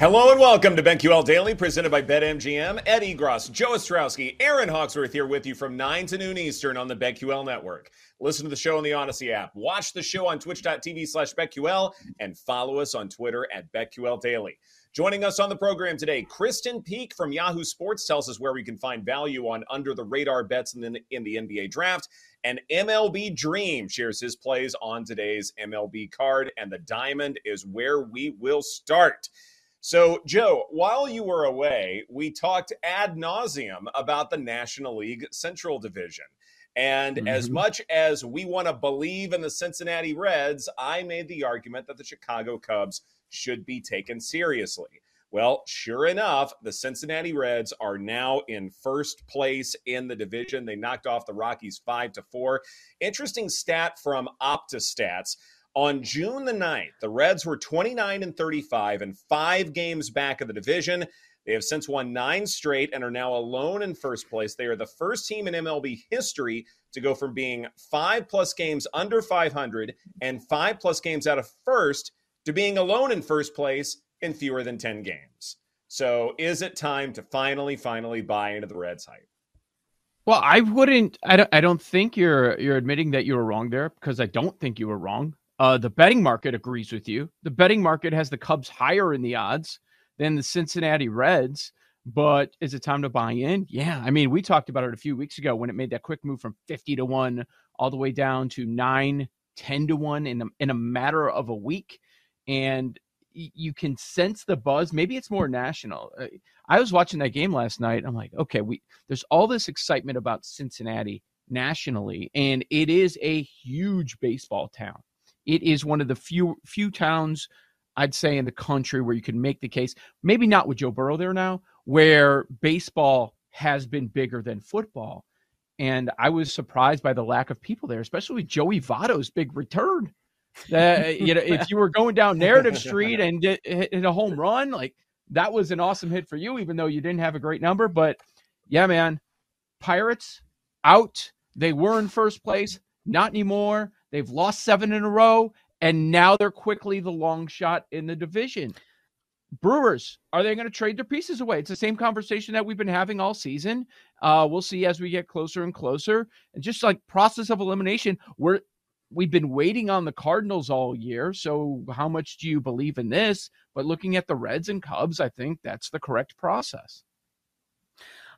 Hello and welcome to BetQL Daily, presented by BetMGM. Ed Egros, Joe Ostrowski, Erin Hawksworth here with you from 9 to noon Eastern on the BetQL Network. Listen to the show on the Audacy app. Watch the show on twitch.tv slash BetQL and follow us on Twitter at BetQL Daily. Joining us on the program today, Krysten Peek from Yahoo Sports tells us where we can find value on under the radar bets in the, in the NBA draft. And MLB Dream shares his plays on today's MLB card. And the diamond is where we will start. So, Joe, while you were away, we talked ad nauseum about the National League Central Division. And mm-hmm. as much as we want to believe in the Cincinnati Reds, I made the argument that the Chicago Cubs should be taken seriously. Well, sure enough, the Cincinnati Reds are now in first place in the division. They knocked off the Rockies 5 to 4. Interesting stat from OptaStats. On June the 9th, the Reds were 29 and 35 and five games back of the division. They have since won nine straight and are now alone in first place. They are the first team in MLB history to go from being five plus games under 500 and five plus games out of first to being alone in first place in fewer than 10 games. So is it time to finally, finally buy into the Reds hype? Well, I wouldn't. I don't. I don't think you're you're admitting that you were wrong there because I don't think you were wrong. Uh, the betting market agrees with you. The betting market has the Cubs higher in the odds than the Cincinnati Reds. But is it time to buy in? Yeah. I mean, we talked about it a few weeks ago when it made that quick move from 50 to 1 all the way down to 9, 10 to 1 in a, in a matter of a week. And you can sense the buzz. Maybe it's more national. Uh, I was watching that game last night. I'm like, okay, we there's all this excitement about Cincinnati nationally, and it is a huge baseball town. It is one of the few few towns I'd say in the country where you can make the case, maybe not with Joe Burrow there now, where baseball has been bigger than football. And I was surprised by the lack of people there, especially with Joey Votto's big return. Uh, you know, if you were going down Narrative Street and hit a home run, like that was an awesome hit for you, even though you didn't have a great number. But yeah, man, Pirates out. They were in first place, not anymore. They've lost seven in a row, and now they're quickly the long shot in the division. Brewers, are they going to trade their pieces away? It's the same conversation that we've been having all season. Uh, we'll see as we get closer and closer. And just like process of elimination, we're we've been waiting on the Cardinals all year. So how much do you believe in this? But looking at the Reds and Cubs, I think that's the correct process.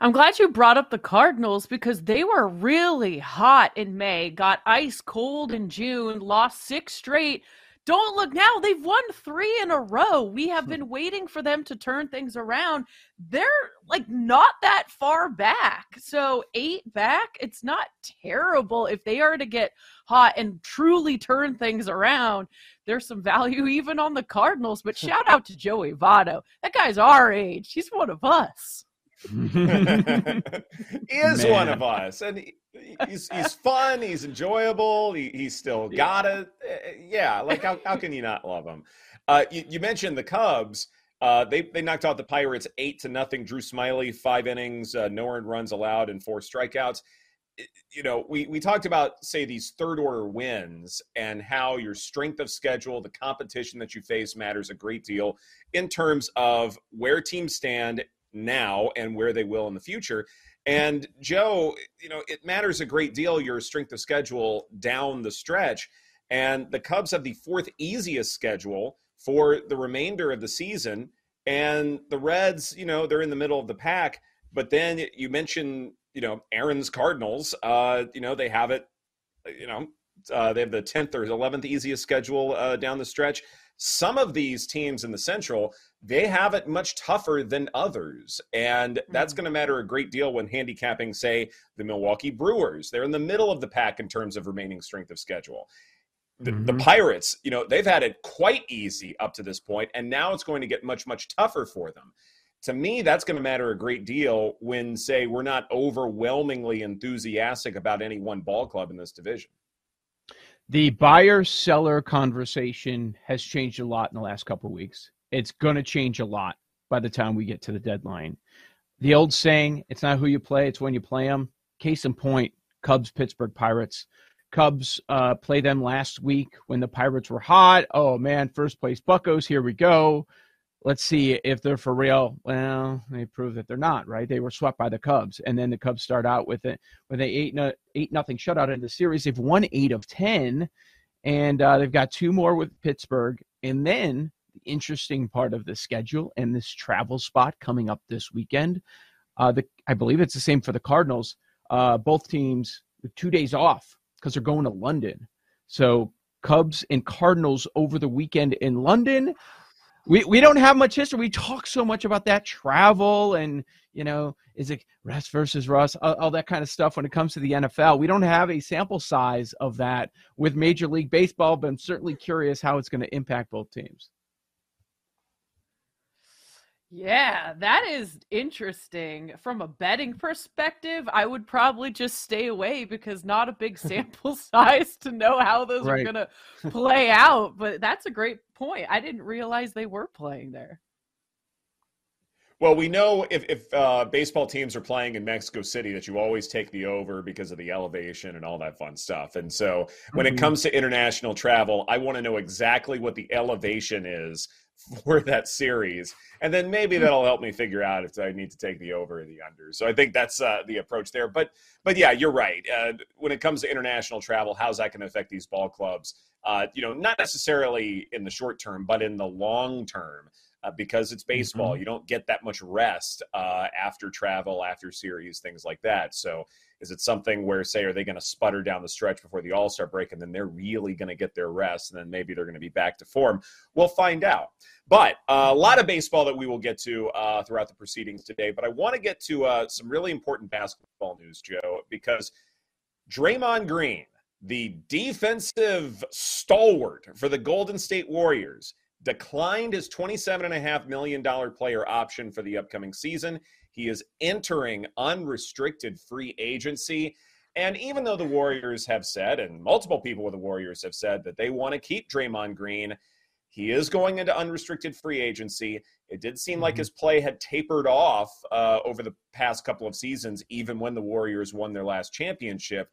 I'm glad you brought up the Cardinals because they were really hot in May, got ice cold in June, lost six straight. Don't look now, they've won three in a row. We have hmm. been waiting for them to turn things around. They're like not that far back. So, eight back, it's not terrible if they are to get hot and truly turn things around. There's some value even on the Cardinals, but shout out to Joey Votto. That guy's our age. He's one of us. He is Man. one of us, and he, he's he's fun. He's enjoyable. He, he's still got it. Eh, yeah, like how, how can you not love him? Uh, you, you, mentioned the Cubs. Uh, they they knocked out the Pirates eight to nothing. Drew Smyly five innings, uh, no earned runs allowed, and four strikeouts. You know, we we talked about say these third order wins and how your strength of schedule, the competition that you face matters a great deal in terms of where teams stand now and where they will in the future. And Joe, you know, it matters a great deal your strength of schedule down the stretch. And the Cubs have the fourth easiest schedule for the remainder of the season. And the Reds, you know, they're in the middle of the pack. But then you mentioned, you know, Erin's Cardinals. Uh, you know, they have it, you know, Uh, they have the 10th or 11th easiest schedule uh, down the stretch. Some of these teams in the Central, they have it much tougher than others. And that's Mm-hmm. going to matter a great deal when handicapping, say, the Milwaukee Brewers. They're in the middle of the pack in terms of remaining strength of schedule. The, the Mhm. Pirates, you know, they've had it quite easy up to this point, and now it's going to get much, much tougher for them. To me, that's going to matter a great deal when, say, we're not overwhelmingly enthusiastic about any one ball club in this division. The buyer seller conversation has changed a lot in the last couple of weeks. It's going to change a lot by the time we get to the deadline. The old saying, it's not who you play, it's when you play them. Case in point, Cubs, Pittsburgh Pirates. Cubs uh, play them last week when the Pirates were hot. Oh man, first place Buckos, here we go. Let's see if they're for real. Well, they proved that they're not, right? They were swept by the Cubs, and then the Cubs start out with it with a eight no, eight nothing shutout in the series. They've won eight of ten, and uh, they've got two more with Pittsburgh, and then the interesting part of the schedule and this travel spot coming up this weekend. Uh, the I believe it's the same for the Cardinals. Uh, both teams with two days off because they're going to London. So Cubs and Cardinals over the weekend in London. We we don't have much history. We talk so much about that travel and you know is it Russ versus Russ, all, all that kind of stuff when it comes to the NFL. We don't have a sample size of that with Major League Baseball, but I'm certainly curious how it's going to impact both teams. Yeah, that is interesting. From a betting perspective, I would probably just stay away because not a big sample size to know how those Right. are going to play out. But that's a great point. I didn't realize they were playing there. Well, we know if, if uh, baseball teams are playing in Mexico City that you always take the over because of the elevation and all that fun stuff. And so when it Mhm. comes to international travel, I want to know exactly what the elevation is for that series. And then maybe that'll help me figure out if I need to take the over or the under. So I think that's uh, the approach there. But but yeah, you're right. Uh, when it comes to international travel, how's that going to affect these ball clubs? Uh, you know, not necessarily in the short term, but in the long term uh, because it's baseball. You don't get that much rest uh, after travel, after series, things like that. So, is it something where, say, are they going to sputter down the stretch before the All Star break, and then they're really going to get their rest, and then maybe they're going to be back to form? We'll find out. But uh, a lot of baseball that we will get to uh, throughout the proceedings today. But I want to get to uh, some really important basketball news, Joe, because Draymond Green, the defensive stalwart for the Golden State Warriors, declined his $27.5 million player option for the upcoming season. He is entering unrestricted free agency. And even though the Warriors have said, and multiple people with the Warriors have said, that they want to keep Draymond Green, he is going into unrestricted free agency. It did seem like Mhm. his play had tapered off uh, over the past couple of seasons, even when the Warriors won their last championship.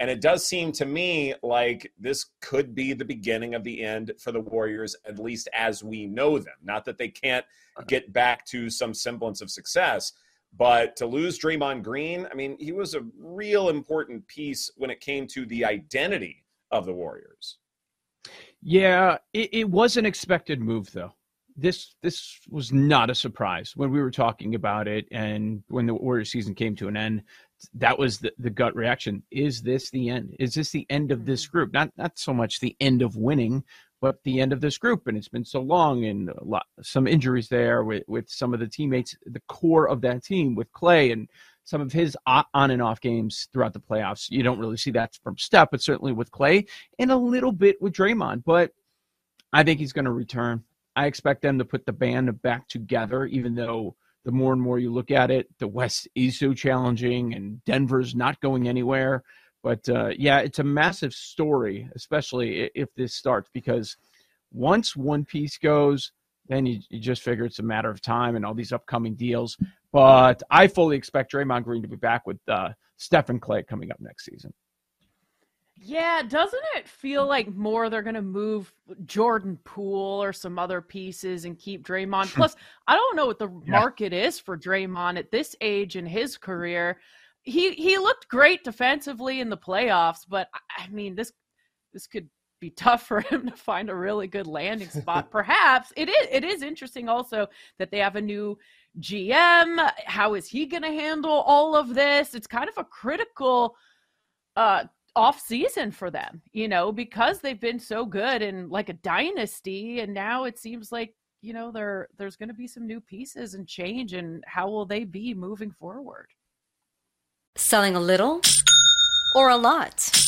And it does seem to me like this could be the beginning of the end for the Warriors, at least as we know them. Not that they can't get back to some semblance of success, but to lose Draymond Green, I mean, he was a real important piece when it came to the identity of the Warriors. Yeah, it, it was an expected move though. This this was not a surprise when we were talking about it and when the Warriors season came to an end. That was the, the gut reaction. Is this the end? Is this the end of this mm-hmm. group? Not not so much the end of winning, but the end of this group. And it's been so long and a lot, some injuries there with, with some of the teammates, the core of that team with Klay and some of his on and off games throughout the playoffs. You don't really see that from Steph, but certainly with Klay and a little bit with Draymond. But I think he's going to return. I expect them to put the band back together, even though the more and more you look at it, the West is so challenging and Denver's not going anywhere. But uh, yeah, it's a massive story, especially if this starts, because once one piece goes, then you, you just figure it's a matter of time and all these upcoming deals. But I fully expect Draymond Green to be back with uh, Stephen Klay coming up next season. Yeah, doesn't it feel like more they're going to move Jordan Poole or some other pieces and keep Draymond? Plus, I don't know what the Yeah. market is for Draymond at this age in his career. He he looked great defensively in the playoffs, but I- mean this this could be tough for him to find a really good landing spot. Perhaps it is it is interesting also that they have a new GM. How is he going to handle all of this? It's kind of a critical uh off season for them, you know, because they've been so good and like a dynasty and now it seems like, you know, there there's going to be some new pieces and change and how will they be moving forward? Selling a little or a lot?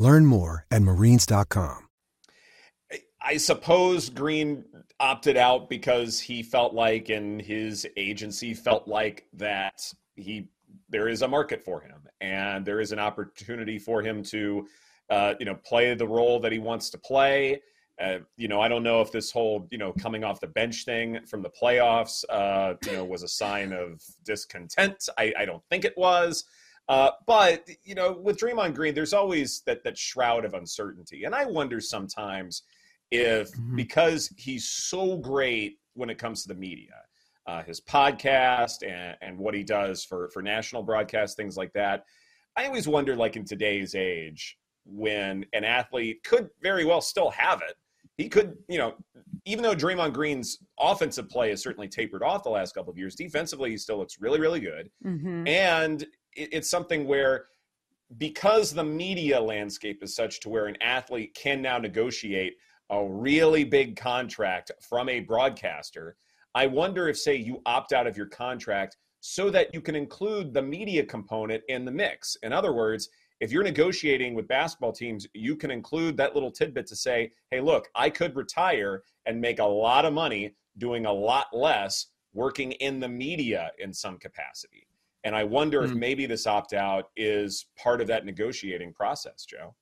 Learn more at marines.com. I suppose Green opted out because he felt like, and his agency felt like that he there is a market for him, and there is an opportunity for him to, uh, you know, play the role that he wants to play. Uh, you know, I don't know if this whole, you know, coming off the bench thing from the playoffs, uh, you know, was a sign of discontent. I, I don't think it was. Uh, but you know, with Draymond Green, there's always that that shroud of uncertainty, and I wonder sometimes if mm-hmm. because he's so great when it comes to the media, uh, his podcast and and what he does for for national broadcast things like that. I always wonder, like in today's age, when an athlete could very well still have it. He could, you know, even though Draymond Green's offensive play has certainly tapered off the last couple of years, defensively he still looks really, really good. Mm-hmm. And it's something where because the media landscape is such to where an athlete can now negotiate a really big contract from a broadcaster i wonder if say you opt out of your contract so that you can include the media component in the mix. In other words if you're negotiating with basketball teams you can include that little tidbit to say hey look i could retire and make a lot of money doing a lot less working in the media in some capacity and I wonder mm if hmm. maybe this opt out is part of that negotiating process, Joe.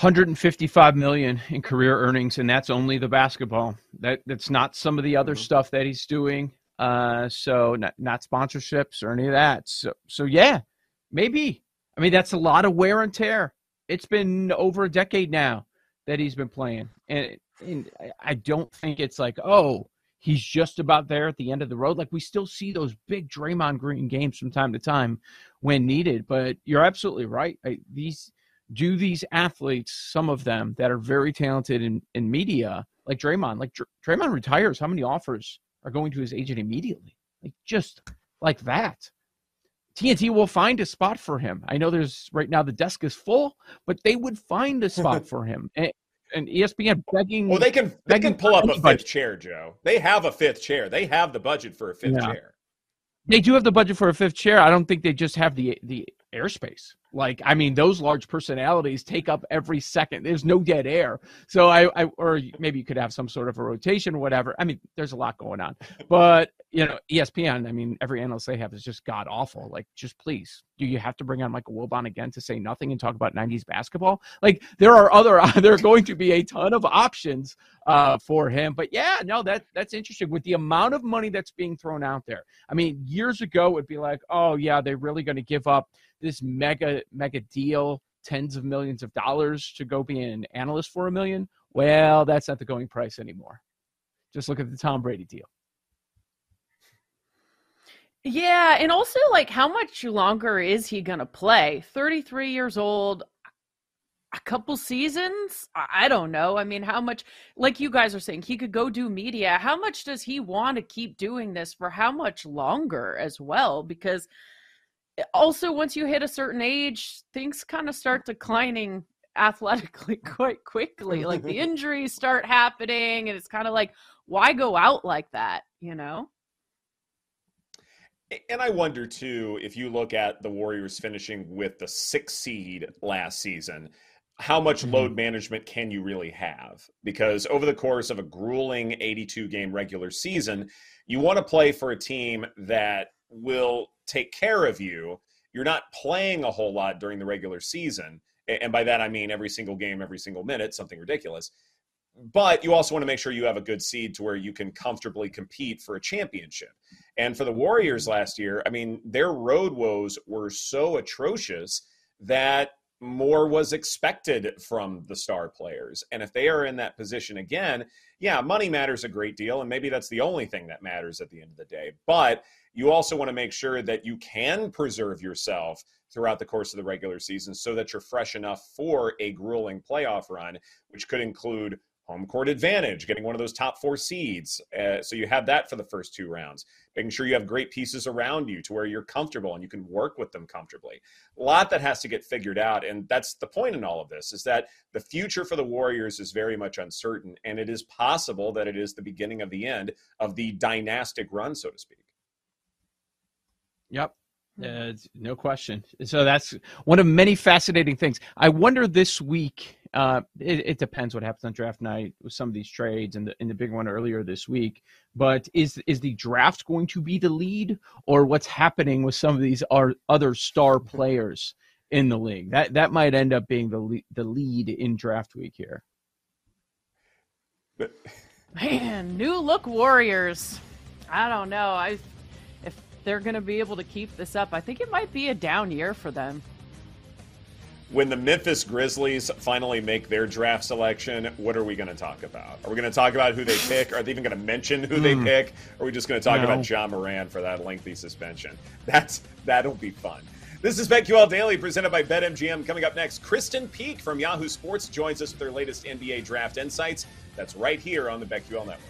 155 million in career earnings, and that's only the basketball. That that's not some of the other mm-hmm. stuff that he's doing. Uh, so not not sponsorships or any of that. So so yeah, maybe. I mean, that's a lot of wear and tear. It's been over a decade now that he's been playing, and, and I don't think it's like, oh, he's just about there at the end of the road. Like we still see those big Draymond Green games from time to time when needed. But you're absolutely right. I, these do these athletes, some of them that are very talented in, in media, like Draymond, like Dr- Draymond retires. How many offers are going to his agent immediately? Like just like that. TNT will find a spot for him. I know there's right now the desk is full, but they would find a spot for him. And, and ESPN begging. Well, they can they can pull up a fifth chair, Joe. They have a fifth chair. They have the budget for a fifth Yeah. chair. They do have the budget for a fifth chair. I don't think they just have the the airspace. Like, I mean, those large personalities take up every second. There's no dead air. So I, I or maybe you could have some sort of a rotation or whatever. I mean, there's a lot going on. But you know, ESPN. I mean, every analyst they have is just god awful. Like, just please, do you have to bring on Michael Wilbon again to say nothing and talk about '90s basketball? Like, there are other. there are going to be a ton of options uh, for him. But yeah, no, that that's interesting with the amount of money that's being thrown out there. I mean, years ago it'd be like, oh yeah, they're really going to give up this mega mega deal, tens of millions of dollars to go be an analyst for a million. Well, that's not the going price anymore. Just look at the Tom Brady deal. Yeah, and also like how much longer is he gonna play? 33 years old, a couple seasons? I don't know. I mean, how much like you guys are saying, he could go do media. How much does he want to keep doing this for how much longer as well? Because also once you hit a certain age, things kind of start declining athletically quite quickly. Like the injuries start happening, and it's kind of like, why go out like that, you know? And I wonder too, if you look at the Warriors finishing with the sixth seed last season, how much Mhm. load management can you really have? Because over the course of a grueling 82 game regular season, you want to play for a team that will take care of you. You're not playing a whole lot during the regular season. And by that, I mean every single game, every single minute, something ridiculous. But you also want to make sure you have a good seed to where you can comfortably compete for a championship. And for the Warriors last year, I mean, their road woes were so atrocious that more was expected from the star players. And if they are in that position again, yeah, money matters a great deal. And maybe that's the only thing that matters at the end of the day. But you also want to make sure that you can preserve yourself throughout the course of the regular season so that you're fresh enough for a grueling playoff run, which could include home court advantage, getting one of those top four seeds. Uh, so you have that for the first two rounds, making sure you have great pieces around you to where you're comfortable and you can work with them comfortably. A lot that has to get figured out. And that's the point in all of this is that the future for the Warriors is very much uncertain. And it is possible that it is the beginning of the end of the dynastic run, so to speak. Yep. Uh, no question. So that's one of many fascinating things. I wonder this week. Uh, it, it depends what happens on draft night with some of these trades and the and the big one earlier this week. But is is the draft going to be the lead, or what's happening with some of these are other star players in the league? That that might end up being the lead, the lead in draft week here. Man, new look Warriors. I don't know. I they're going to be able to keep this up, I think it might be a down year for them. when the Memphis Grizzlies finally make their draft selection, what are we going to talk about? Are we going to talk about who they pick? Are they even going to mention who they Hmm. pick? Or are we just going to talk No. about Ja Morant for that lengthy suspension? That's that'll be fun. This is BetQL Daily presented by BetMGM. Coming up next, Krysten Peek from Yahoo Sports joins us with her latest NBA draft insights. That's right here on the BetQL Network.